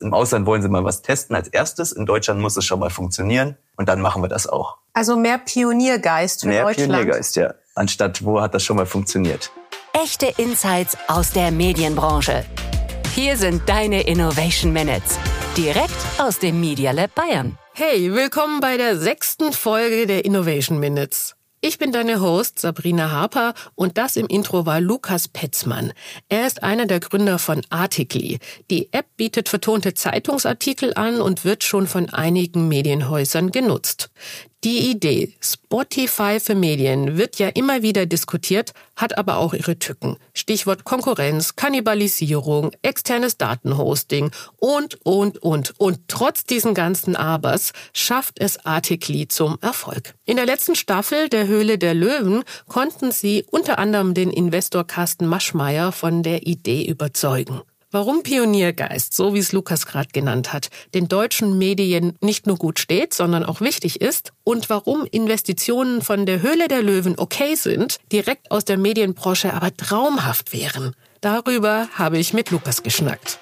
Im Ausland wollen sie mal was testen als erstes. In Deutschland muss es schon mal funktionieren. Und dann machen wir das auch. Also mehr Pioniergeist für mehr Deutschland. Mehr Pioniergeist, ja. Anstatt, wo hat das schon mal funktioniert? Echte Insights aus der Medienbranche. Hier sind deine Innovation Minutes. Direkt aus dem Media Lab Bayern. Hey, willkommen bei der sechsten Folge der Innovation Minutes. Ich bin deine Host Sabrina Harper und das im Intro war Lukas Petzmann. Er ist einer der Gründer von Articly. Die App bietet vertonte Zeitungsartikel an und wird schon von einigen Medienhäusern genutzt. Die Idee Spotify für Medien wird ja immer wieder diskutiert, hat aber auch ihre Tücken. Stichwort Konkurrenz, Kannibalisierung, externes Datenhosting und, und, und. Und trotz diesen ganzen Abers schafft es Articly zum Erfolg. In der letzten Staffel der Höhle der Löwen konnten sie unter anderem den Investor Carsten Maschmeyer von der Idee überzeugen. Warum Pioniergeist, so wie es Lukas gerade genannt hat, den deutschen Medien nicht nur gut steht, sondern auch wichtig ist und warum Investitionen von der Höhle der Löwen okay sind, direkt aus der Medienbranche aber traumhaft wären. Darüber habe ich mit Lukas geschnackt.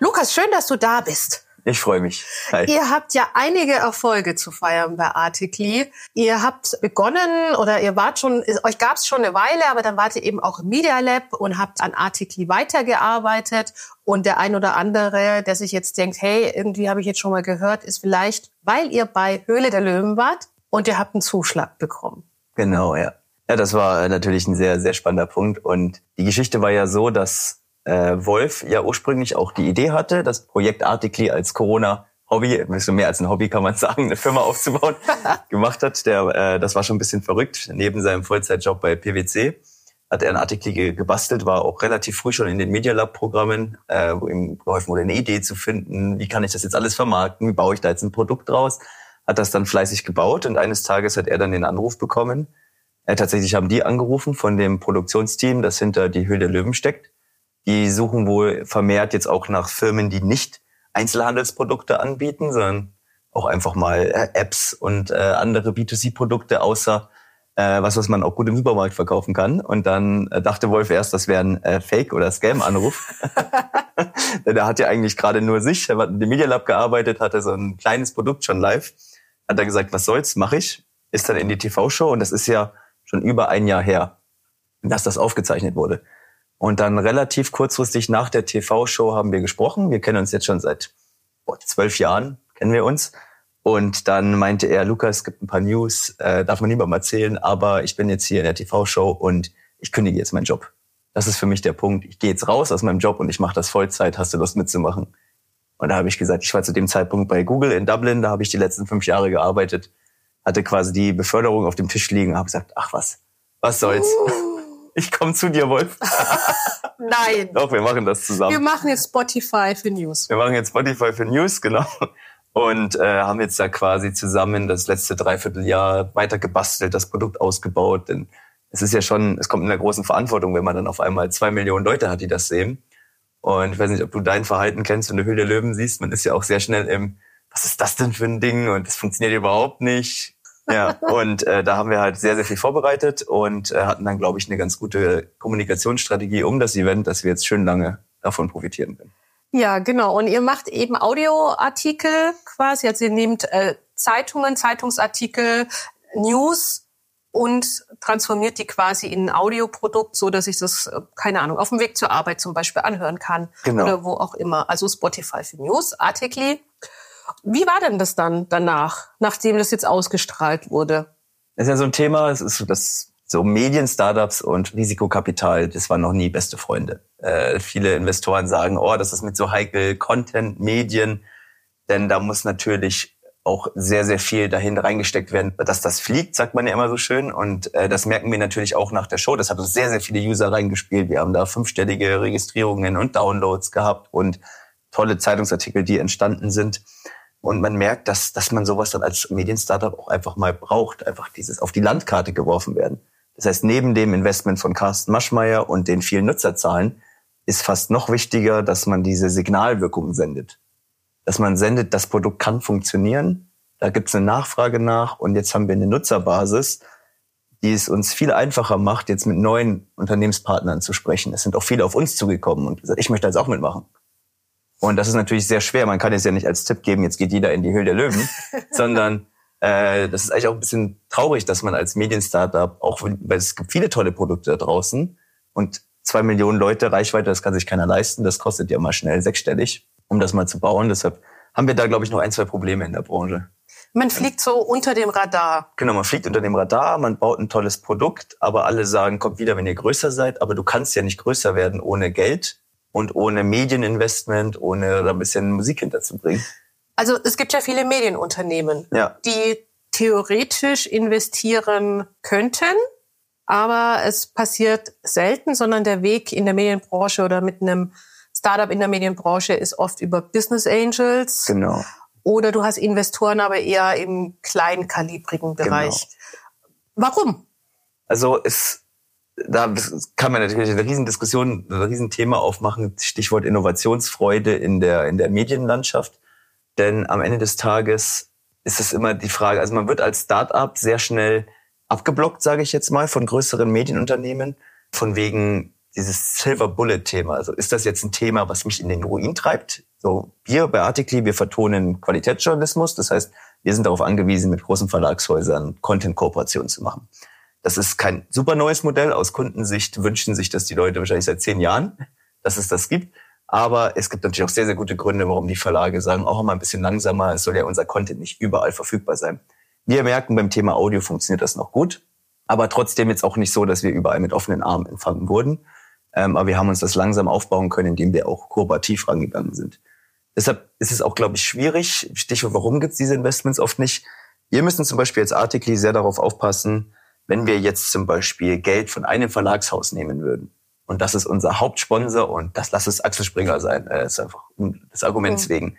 Lukas, schön, dass du da bist. Ich freue mich. Hi. Ihr habt ja einige Erfolge zu feiern bei Articly. Ihr habt begonnen oder ihr wart schon, euch gab es schon eine Weile, aber dann wart ihr eben auch im Media Lab und habt an Articly weitergearbeitet. Und der ein oder andere, der sich jetzt denkt, hey, irgendwie habe ich jetzt schon mal gehört, ist vielleicht, weil ihr bei Höhle der Löwen wart und ihr habt einen Zuschlag bekommen. Genau, ja. Ja, das war natürlich ein sehr, sehr spannender Punkt. Und die Geschichte war ja so, dass äh, Wolf ja ursprünglich auch die Idee hatte, das Projekt Articly als Corona-Hobby, ein bisschen mehr als ein Hobby kann man sagen, eine Firma aufzubauen, gemacht hat. Der, äh, das war schon ein bisschen verrückt. Neben seinem Vollzeitjob bei PwC hat er ein Artikel gebastelt, war auch relativ früh schon in den Media Lab-Programmen, äh, wo ihm geholfen wurde, eine Idee zu finden. Wie kann ich das jetzt alles vermarkten? Wie baue ich da jetzt ein Produkt draus? Hat das dann fleißig gebaut und eines Tages hat er dann den Anruf bekommen. Äh, tatsächlich haben die angerufen von dem Produktionsteam, das hinter die Höhle der Löwen steckt die suchen wohl vermehrt jetzt auch nach Firmen, die nicht Einzelhandelsprodukte anbieten, sondern auch einfach mal äh, Apps und äh, andere B2C-Produkte außer äh, was, was man auch gut im Supermarkt verkaufen kann. Und dann äh, dachte Wolf erst, das wäre ein äh, Fake- oder Scam-Anruf. der hat ja eigentlich gerade nur sich, er hat in dem Media Lab gearbeitet, hatte so ein kleines Produkt schon live. Hat er gesagt, was soll's, mache ich. Ist dann in die TV-Show und das ist ja schon über ein Jahr her, dass das aufgezeichnet wurde. Und dann relativ kurzfristig nach der TV-Show haben wir gesprochen. Wir kennen uns jetzt schon seit boah, zwölf Jahren, kennen wir uns. Und dann meinte er, Lukas, es gibt ein paar News, äh, darf man niemandem erzählen, aber ich bin jetzt hier in der TV-Show und ich kündige jetzt meinen Job. Das ist für mich der Punkt. Ich gehe jetzt raus aus meinem Job und ich mache das Vollzeit. Hast du Lust mitzumachen? Und da habe ich gesagt, ich war zu dem Zeitpunkt bei Google in Dublin, da habe ich die letzten fünf Jahre gearbeitet, hatte quasi die Beförderung auf dem Tisch liegen, habe gesagt, ach was, was soll's. Uh. Ich komme zu dir, Wolf. Nein. Doch, wir machen das zusammen. Wir machen jetzt Spotify für News. Wir machen jetzt Spotify für News, genau. Und äh, haben jetzt da quasi zusammen das letzte Dreivierteljahr weiter gebastelt, das Produkt ausgebaut. Denn es ist ja schon, es kommt in der großen Verantwortung, wenn man dann auf einmal zwei Millionen Leute hat, die das sehen. Und ich weiß nicht, ob du dein Verhalten kennst, wenn du Höhle der Löwen siehst. Man ist ja auch sehr schnell im, was ist das denn für ein Ding? Und es funktioniert überhaupt nicht. Ja, und äh, da haben wir halt sehr, sehr viel vorbereitet und äh, hatten dann, glaube ich, eine ganz gute Kommunikationsstrategie um das Event, dass wir jetzt schön lange davon profitieren können. Ja, genau. Und ihr macht eben Audioartikel quasi. Also ihr nehmt äh, Zeitungen, Zeitungsartikel, News und transformiert die quasi in ein Audioprodukt, so dass ich das, äh, keine Ahnung, auf dem Weg zur Arbeit zum Beispiel anhören kann. Genau. Oder wo auch immer. Also Spotify für News, Artikel. Wie war denn das dann danach, nachdem das jetzt ausgestrahlt wurde? Das ist ja so ein Thema, es ist so das so Medien-Startups und Risikokapital, das waren noch nie beste Freunde. Äh, viele Investoren sagen, oh, das ist mit so heikel Content, Medien, denn da muss natürlich auch sehr, sehr viel dahin reingesteckt werden, dass das fliegt, sagt man ja immer so schön. Und äh, das merken wir natürlich auch nach der Show. Das hat uns sehr, sehr viele User reingespielt. Wir haben da fünfstellige Registrierungen und Downloads gehabt und tolle Zeitungsartikel, die entstanden sind. Und man merkt, dass, dass man sowas dann als Medienstartup auch einfach mal braucht, einfach dieses auf die Landkarte geworfen werden. Das heißt, neben dem Investment von Carsten Maschmeyer und den vielen Nutzerzahlen ist fast noch wichtiger, dass man diese Signalwirkung sendet. Dass man sendet, das Produkt kann funktionieren, da gibt es eine Nachfrage nach und jetzt haben wir eine Nutzerbasis, die es uns viel einfacher macht, jetzt mit neuen Unternehmenspartnern zu sprechen. Es sind auch viele auf uns zugekommen und gesagt, ich möchte jetzt auch mitmachen. Und das ist natürlich sehr schwer. Man kann es ja nicht als Tipp geben, jetzt geht jeder in die Höhle der Löwen, sondern äh, das ist eigentlich auch ein bisschen traurig, dass man als Medienstartup, auch weil es gibt viele tolle Produkte da draußen und zwei Millionen Leute Reichweite, das kann sich keiner leisten, das kostet ja mal schnell sechsstellig, um das mal zu bauen. Deshalb haben wir da, glaube ich, noch ein, zwei Probleme in der Branche. Man fliegt so unter dem Radar. Genau, man fliegt unter dem Radar, man baut ein tolles Produkt, aber alle sagen, kommt wieder, wenn ihr größer seid. Aber du kannst ja nicht größer werden ohne Geld und ohne Medieninvestment, ohne da ein bisschen Musik hinterzubringen. Also es gibt ja viele Medienunternehmen, Ja. die theoretisch investieren könnten, aber es passiert selten, sondern der Weg in der Medienbranche oder mit einem Startup in der Medienbranche ist oft über Business Angels Genau. oder du hast Investoren, aber eher im kleinkalibrigen Bereich. Warum? Also es, da kann man natürlich eine Riesendiskussion, ein Riesenthema aufmachen, Stichwort Innovationsfreude in der, in der Medienlandschaft. Denn am Ende des Tages ist es immer die Frage, also man wird als Start-up sehr schnell abgeblockt, sage ich jetzt mal, von größeren Medienunternehmen, von wegen dieses Silver Bullet Thema. Also ist das jetzt ein Thema, was mich in den Ruin treibt? So, wir bei Articly, wir vertonen Qualitätsjournalismus. Das heißt, wir sind darauf angewiesen, mit großen Verlagshäusern Content-Kooperationen zu machen. Das ist kein super neues Modell. Aus Kundensicht wünschen sich das die Leute wahrscheinlich seit zehn Jahren, dass es das gibt. Aber es gibt natürlich auch sehr, sehr gute Gründe, warum die Verlage sagen, auch mal ein bisschen langsamer. Es soll ja unser Content nicht überall verfügbar sein. Wir merken, beim Thema Audio funktioniert das noch gut. Aber trotzdem jetzt auch nicht so, dass wir überall mit offenen Armen empfangen wurden. Ähm, aber wir haben uns das langsam aufbauen können, indem wir auch kooperativ rangegangen sind. Deshalb ist es auch, glaube ich, schwierig. Stichwort, warum gibt es diese Investments oft nicht? Wir müssen zum Beispiel als Artikli sehr darauf aufpassen, wenn wir jetzt zum Beispiel Geld von einem Verlagshaus nehmen würden. Und das ist unser Hauptsponsor und das lass es Axel Springer sein. äh, ist einfach um des Arguments Mhm. wegen.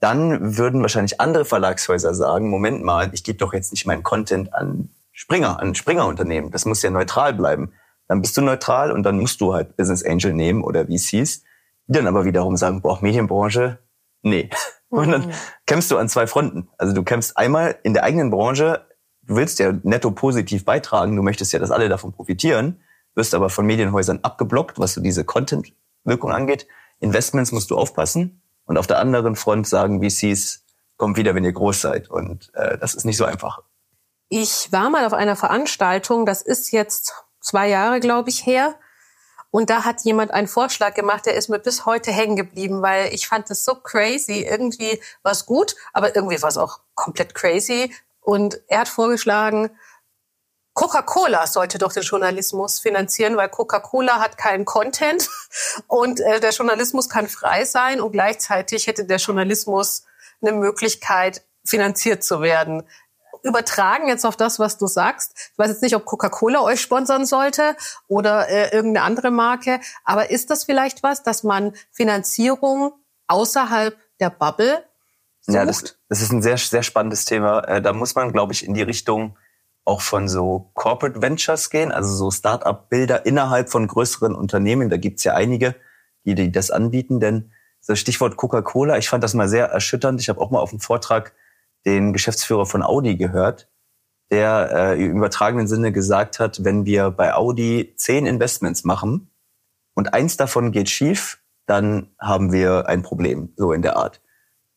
Dann würden wahrscheinlich andere Verlagshäuser sagen, Moment mal, ich gebe doch jetzt nicht meinen Content an Springer, an Springer-Unternehmen. Das muss ja neutral bleiben. Dann bist du neutral und dann musst du halt Business Angel nehmen oder VCs, die dann aber wiederum sagen, boah, Medienbranche, nee. Und dann kämpfst du an zwei Fronten. Also du kämpfst einmal in der eigenen Branche, du willst ja netto positiv beitragen, du möchtest ja, dass alle davon profitieren, wirst aber von Medienhäusern abgeblockt, was so diese Content-Wirkung angeht. Investments musst du aufpassen. Und auf der anderen Front sagen VCs, kommt wieder, wenn ihr groß seid. Und äh, das ist nicht so einfach. Ich war mal auf einer Veranstaltung, das ist jetzt zwei Jahre, glaube ich, her. Und da hat jemand einen Vorschlag gemacht, der ist mir bis heute hängen geblieben, weil ich fand das so crazy. Irgendwie war es gut, aber irgendwie war es auch komplett crazy. Und er hat vorgeschlagen, Coca-Cola sollte doch den Journalismus finanzieren, weil Coca-Cola hat keinen Content und äh, der Journalismus kann frei sein und gleichzeitig hätte der Journalismus eine Möglichkeit, finanziert zu werden. Übertragen jetzt auf das, was du sagst. Ich weiß jetzt nicht, ob Coca-Cola euch sponsern sollte oder äh, irgendeine andere Marke, aber ist das vielleicht was, dass man Finanzierung außerhalb der Bubble sucht? Ja, das, das ist ein sehr, sehr spannendes Thema. Äh, Da muss man, glaube ich, in die Richtung auch von so Corporate Ventures gehen, also so Start-up-Bilder innerhalb von größeren Unternehmen. Da gibt's ja einige, die, die das anbieten. Denn so Stichwort Coca-Cola, ich fand das mal sehr erschütternd. Ich habe auch mal auf dem Vortrag den Geschäftsführer von Audi gehört, der äh, im übertragenen Sinne gesagt hat, wenn wir bei Audi zehn Investments machen und eins davon geht schief, dann haben wir ein Problem, so in der Art.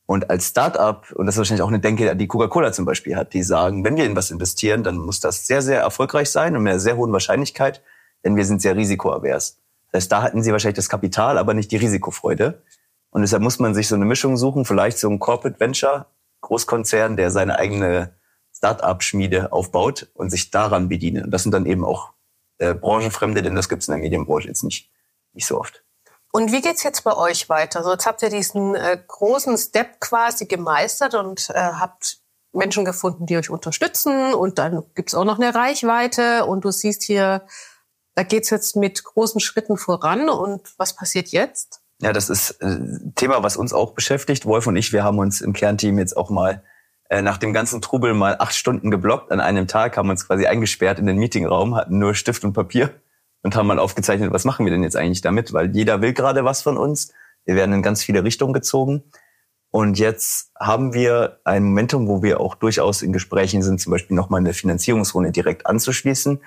Und als Start-up, und das ist wahrscheinlich auch eine Denke, die Coca-Cola zum Beispiel hat, die sagen, wenn wir in was investieren, dann muss das sehr, sehr erfolgreich sein und mit einer sehr hohen Wahrscheinlichkeit, denn wir sind sehr risikoavers. Das heißt, da hatten sie wahrscheinlich das Kapital, aber nicht die Risikofreude. Und deshalb muss man sich so eine Mischung suchen, vielleicht so ein Corporate Venture, Großkonzern, der seine eigene Start-up-Schmiede aufbaut und sich daran bedient. Und das sind dann eben auch äh, Branchenfremde, denn das gibt es in der Medienbranche jetzt nicht, nicht so oft. Und wie geht's jetzt bei euch weiter? So, jetzt habt ihr diesen äh, großen Step quasi gemeistert und äh, habt Menschen gefunden, die euch unterstützen und dann gibt's auch noch eine Reichweite und du siehst hier, da geht's jetzt mit großen Schritten voran und was passiert jetzt? Ja, das ist ein Thema, was uns auch beschäftigt. Wolf und ich, wir haben uns im Kernteam jetzt auch mal äh, nach dem ganzen Trubel mal acht Stunden geblockt an einem Tag, haben uns quasi eingesperrt in den Meetingraum, hatten nur Stift und Papier und haben mal aufgezeichnet, was machen wir denn jetzt eigentlich damit, weil jeder will gerade was von uns. Wir werden in ganz viele Richtungen gezogen. Und jetzt haben wir ein Momentum, wo wir auch durchaus in Gesprächen sind, zum Beispiel nochmal eine Finanzierungsrunde direkt anzuschließen.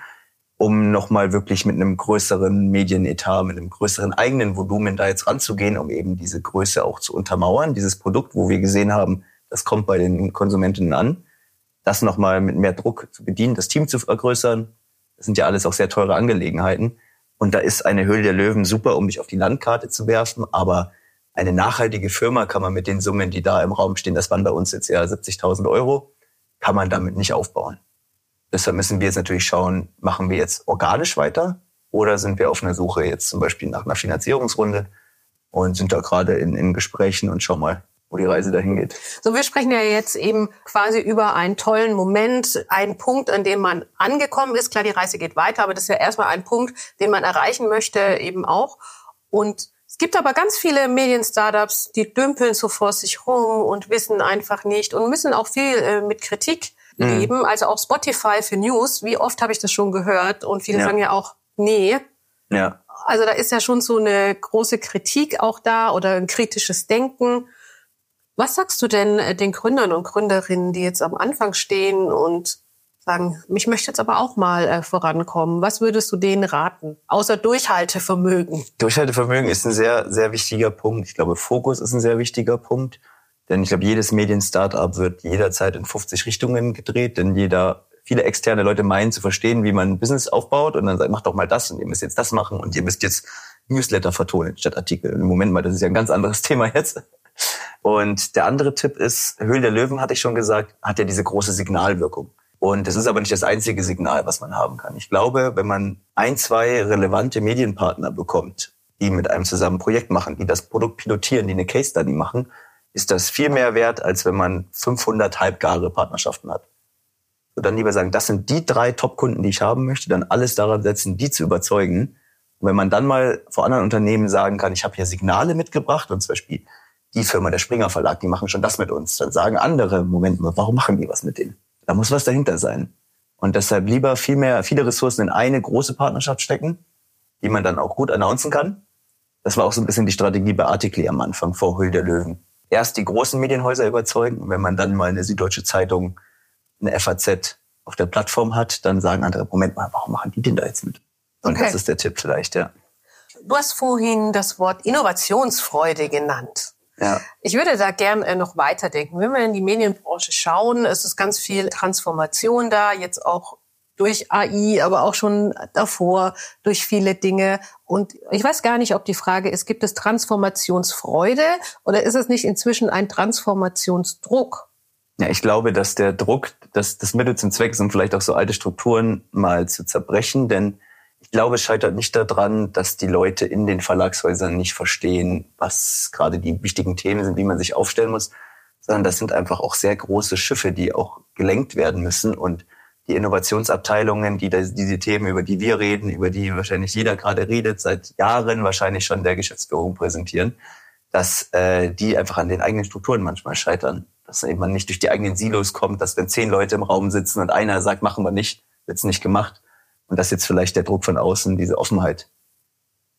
um nochmal wirklich mit einem größeren Medienetat, mit einem größeren eigenen Volumen da jetzt ranzugehen, um eben diese Größe auch zu untermauern, dieses Produkt, wo wir gesehen haben, das kommt bei den Konsumentinnen an, das nochmal mit mehr Druck zu bedienen, das Team zu vergrößern. Das sind ja alles auch sehr teure Angelegenheiten. Und da ist eine Höhle der Löwen super, um mich auf die Landkarte zu werfen, aber eine nachhaltige Firma kann man mit den Summen, die da im Raum stehen, das waren bei uns jetzt ja 70.000 Euro, kann man damit nicht aufbauen. Deshalb müssen wir jetzt natürlich schauen, machen wir jetzt organisch weiter oder sind wir auf einer Suche jetzt zum Beispiel nach einer Finanzierungsrunde und sind da gerade in, in Gesprächen und schauen mal, wo die Reise dahin geht. So, wir sprechen ja jetzt eben quasi über einen tollen Moment, einen Punkt, an dem man angekommen ist. Klar, die Reise geht weiter, aber das ist ja erstmal ein Punkt, den man erreichen möchte eben auch. Und es gibt aber ganz viele Medien-Startups, die dümpeln so vor sich rum und wissen einfach nicht und müssen auch viel äh, mit Kritik mhm. leben. Also auch Spotify für News. Wie oft habe ich das schon gehört? Und viele ja. sagen ja auch, nee. Ja. Also da ist ja schon so eine große Kritik auch da oder ein kritisches Denken. Was sagst du denn äh, den Gründern und Gründerinnen, die jetzt am Anfang stehen und sagen, mich möchte jetzt aber auch mal äh, vorankommen. Was würdest du denen raten? Außer Durchhaltevermögen. Durchhaltevermögen ist ein sehr, sehr wichtiger Punkt. Ich glaube, Fokus ist ein sehr wichtiger Punkt. Denn ich glaube, jedes Medien-Startup wird jederzeit in 50 Richtungen gedreht, denn jeder, viele externe Leute meinen zu verstehen, wie man ein Business aufbaut und dann sagt, macht doch mal das und ihr müsst jetzt das machen und ihr müsst jetzt Newsletter vertonen statt Artikel. Moment mal, das ist ja ein ganz anderes Thema jetzt. Und der andere Tipp ist, Höhle der Löwen, hatte ich schon gesagt, hat ja diese große Signalwirkung. Und das ist aber nicht das einzige Signal, was man haben kann. Ich glaube, wenn man ein, zwei relevante Medienpartner bekommt, die mit einem zusammen ein Projekt machen, die das Produkt pilotieren, die eine Case Study machen, ist das viel mehr wert, als wenn man 500 halbgare Partnerschaften hat. Und dann lieber sagen, das sind die drei Top-Kunden, die ich haben möchte, dann alles daran setzen, die zu überzeugen. Und wenn man dann mal vor anderen Unternehmen sagen kann, ich habe hier Signale mitgebracht und zum Beispiel die Firma, der Springer Verlag, die machen schon das mit uns, dann sagen andere, Moment mal, warum machen die was mit denen? Da muss was dahinter sein. Und deshalb lieber viel mehr, viele Ressourcen in eine große Partnerschaft stecken, die man dann auch gut announcen kann. Das war auch so ein bisschen die Strategie bei Artikli am Anfang vor Hüll der Löwen. Erst die großen Medienhäuser überzeugen und wenn man dann mal eine Süddeutsche Zeitung, eine FAZ auf der Plattform hat, dann sagen andere, Moment mal, warum machen die denn da jetzt mit? Und okay. das ist der Tipp vielleicht, ja. Du hast vorhin das Wort Innovationsfreude genannt. Ja. Ich würde da gern äh, noch weiterdenken. Wenn wir in die Medienbranche schauen, ist es ganz viel Transformation da, jetzt auch durch AI, aber auch schon davor durch viele Dinge. Und ich weiß gar nicht, ob die Frage ist, gibt es Transformationsfreude oder ist es nicht inzwischen ein Transformationsdruck? Ja, ich glaube, dass der Druck, dass das Mittel zum Zweck ist, um vielleicht auch so alte Strukturen mal zu zerbrechen, denn ich glaube, es scheitert nicht daran, dass die Leute in den Verlagshäusern nicht verstehen, was gerade die wichtigen Themen sind, wie man sich aufstellen muss, sondern das sind einfach auch sehr große Schiffe, die auch gelenkt werden müssen und die Innovationsabteilungen, die diese Themen, über die wir reden, über die wahrscheinlich jeder gerade redet, seit Jahren wahrscheinlich schon der Geschäftsführung präsentieren, dass äh, die einfach an den eigenen Strukturen manchmal scheitern. Dass eben man nicht durch die eigenen Silos kommt, dass wenn zehn Leute im Raum sitzen und einer sagt, machen wir nicht, wird's nicht gemacht. Und das jetzt vielleicht der Druck von außen, diese Offenheit.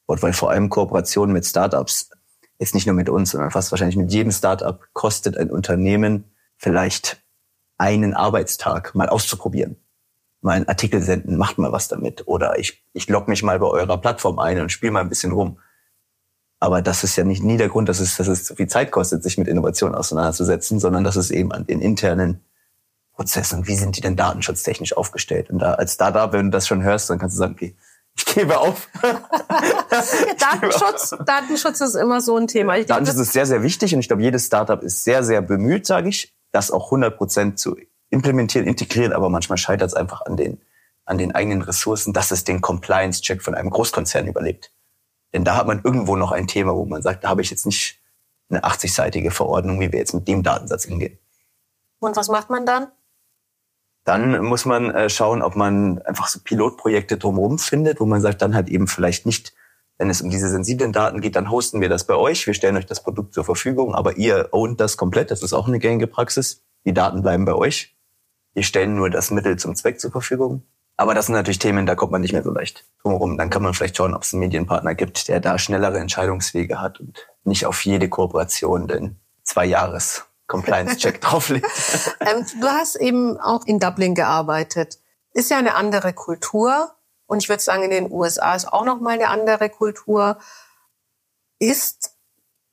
Und weil vor allem Kooperationen mit Startups, jetzt nicht nur mit uns, sondern fast wahrscheinlich mit jedem Startup, kostet ein Unternehmen vielleicht einen Arbeitstag mal auszuprobieren. Mal einen Artikel senden, macht mal was damit. Oder ich, ich logge mich mal bei eurer Plattform ein und spiele mal ein bisschen rum. Aber das ist ja nicht nie der Grund, dass es, dass es zu viel Zeit kostet, sich mit Innovation auseinanderzusetzen, sondern dass es eben an den internen Prozessen, wie sind die denn datenschutztechnisch aufgestellt? Und da als Startup, wenn du das schon hörst, dann kannst du sagen, okay, ich gebe auf. Datenschutz, Datenschutz ist immer so ein Thema. Ich Datenschutz ist sehr, sehr wichtig und ich glaube, jedes Startup ist sehr, sehr bemüht, sage ich, das auch 100 Prozent zu implementieren, integrieren, aber manchmal scheitert es einfach an den, an den eigenen Ressourcen, dass es den Compliance-Check von einem Großkonzern überlebt. Denn da hat man irgendwo noch ein Thema, wo man sagt, da habe ich jetzt nicht eine 80-seitige Verordnung, wie wir jetzt mit dem Datensatz umgehen. Und was macht man dann? Dann muss man äh, schauen, ob man einfach so Pilotprojekte drumherum findet, wo man sagt, dann halt eben vielleicht nicht, wenn es um diese sensiblen Daten geht, dann hosten wir das bei euch, wir stellen euch das Produkt zur Verfügung, aber ihr ownt das komplett, das ist auch eine gängige Praxis. Die Daten bleiben bei euch. Wir stellen nur das Mittel zum Zweck zur Verfügung. Aber das sind natürlich Themen, da kommt man nicht mehr so leicht drumherum. Dann kann man vielleicht schauen, ob es einen Medienpartner gibt, der da schnellere Entscheidungswege hat und nicht auf jede Kooperation den zwei Jahres Compliance-Check drauflegt. Ähm, du hast eben auch in Dublin gearbeitet. Ist ja eine andere Kultur. und ich würde sagen, in den USA ist auch noch mal eine andere Kultur, ist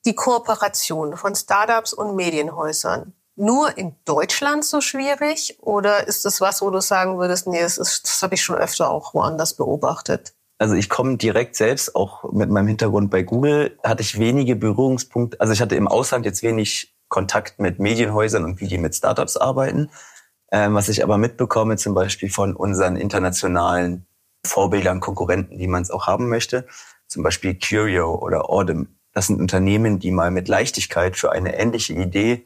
die Kooperation von Startups und Medienhäusern nur in Deutschland so schwierig oder ist das was, wo du sagen würdest, nee, das, ist, das habe ich schon öfter auch woanders beobachtet? Also ich komme direkt selbst, auch mit meinem Hintergrund bei Google, hatte ich wenige Berührungspunkte. Also ich hatte im Ausland jetzt wenig Kontakt mit Medienhäusern und wie die mit Startups arbeiten. Ähm, was ich aber mitbekomme, zum Beispiel von unseren internationalen Vorbildern, Konkurrenten, die man es auch haben möchte, zum Beispiel Curio oder Audem. Das sind Unternehmen, die mal mit Leichtigkeit für eine ähnliche Idee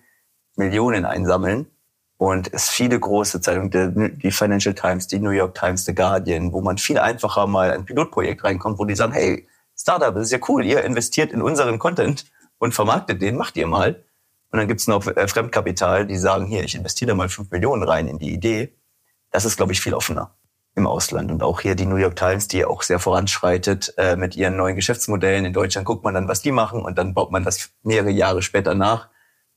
Millionen einsammeln und es viele große Zeitungen, die Financial Times, die New York Times, The Guardian, wo man viel einfacher mal ein Pilotprojekt reinkommt, wo die sagen, hey, Startup, das ist ja cool, ihr investiert in unseren Content und vermarktet den, macht ihr mal. Und dann gibt's noch äh, Fremdkapital, die sagen, hier, ich investiere da mal fünf Millionen rein in die Idee. Das ist, glaube ich, viel offener im Ausland. Und auch hier die New York Times, die auch sehr voranschreitet äh, mit ihren neuen Geschäftsmodellen. In Deutschland guckt man dann, was die machen und dann baut man das mehrere Jahre später nach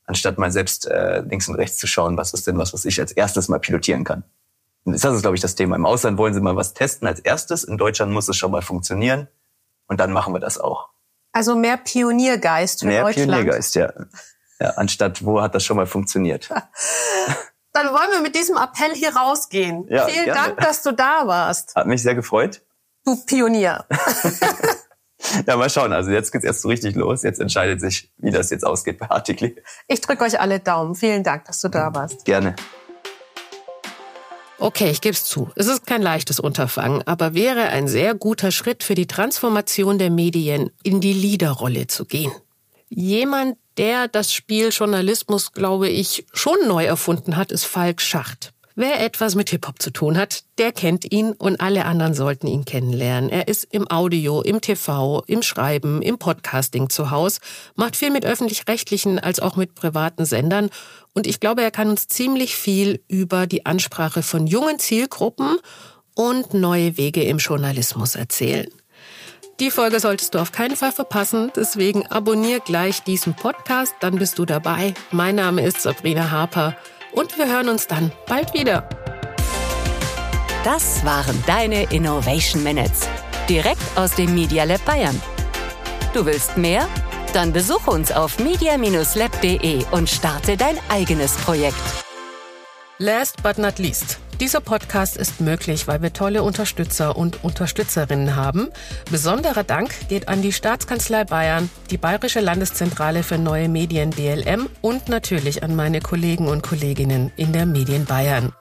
anstatt mal selbst äh, links und rechts zu schauen, was ist denn was, was ich als erstes mal pilotieren kann. Und das ist, glaube ich, das Thema. Im Ausland wollen sie mal was testen als erstes. In Deutschland muss es schon mal funktionieren. Und dann machen wir das auch. Also mehr Pioniergeist für mehr Deutschland. Mehr Pioniergeist, ja. Ja. Anstatt, wo hat das schon mal funktioniert? Dann wollen wir mit diesem Appell hier rausgehen. Ja, Vielen gerne. Dank, dass du da warst. Hat mich sehr gefreut. Du Pionier. Ja, mal schauen. Also jetzt geht's erst so richtig los. Jetzt entscheidet sich, wie das jetzt ausgeht bei Artikli. Ich drücke euch alle Daumen. Vielen Dank, dass du da warst. Gerne. Okay, ich gebe es zu. Es ist kein leichtes Unterfangen, aber wäre ein sehr guter Schritt für die Transformation der Medien in die Leaderrolle zu gehen. Jemand, der das Spiel Journalismus, glaube ich, schon neu erfunden hat, ist Falk Schacht. Wer etwas mit Hip-Hop zu tun hat, der kennt ihn und alle anderen sollten ihn kennenlernen. Er ist im Audio, im TV, im Schreiben, im Podcasting zu Hause, macht viel mit öffentlich-rechtlichen als auch mit privaten Sendern und ich glaube, er kann uns ziemlich viel über die Ansprache von jungen Zielgruppen und neue Wege im Journalismus erzählen. Die Folge solltest du auf keinen Fall verpassen, deswegen abonnier gleich diesen Podcast, dann bist du dabei. Mein Name ist Sabrina Harper und wir hören uns dann bald wieder. Das waren deine Innovation Minutes. Direkt aus dem Media Lab Bayern. Du willst mehr? Dann besuche uns auf media-lab.de und starte dein eigenes Projekt. Last but not least. Dieser Podcast ist möglich, weil wir tolle Unterstützer und Unterstützerinnen haben. Besonderer Dank geht an die Staatskanzlei Bayern, die Bayerische Landeszentrale für neue Medien BLM und natürlich an meine Kollegen und Kolleginnen in der Medien Bayern.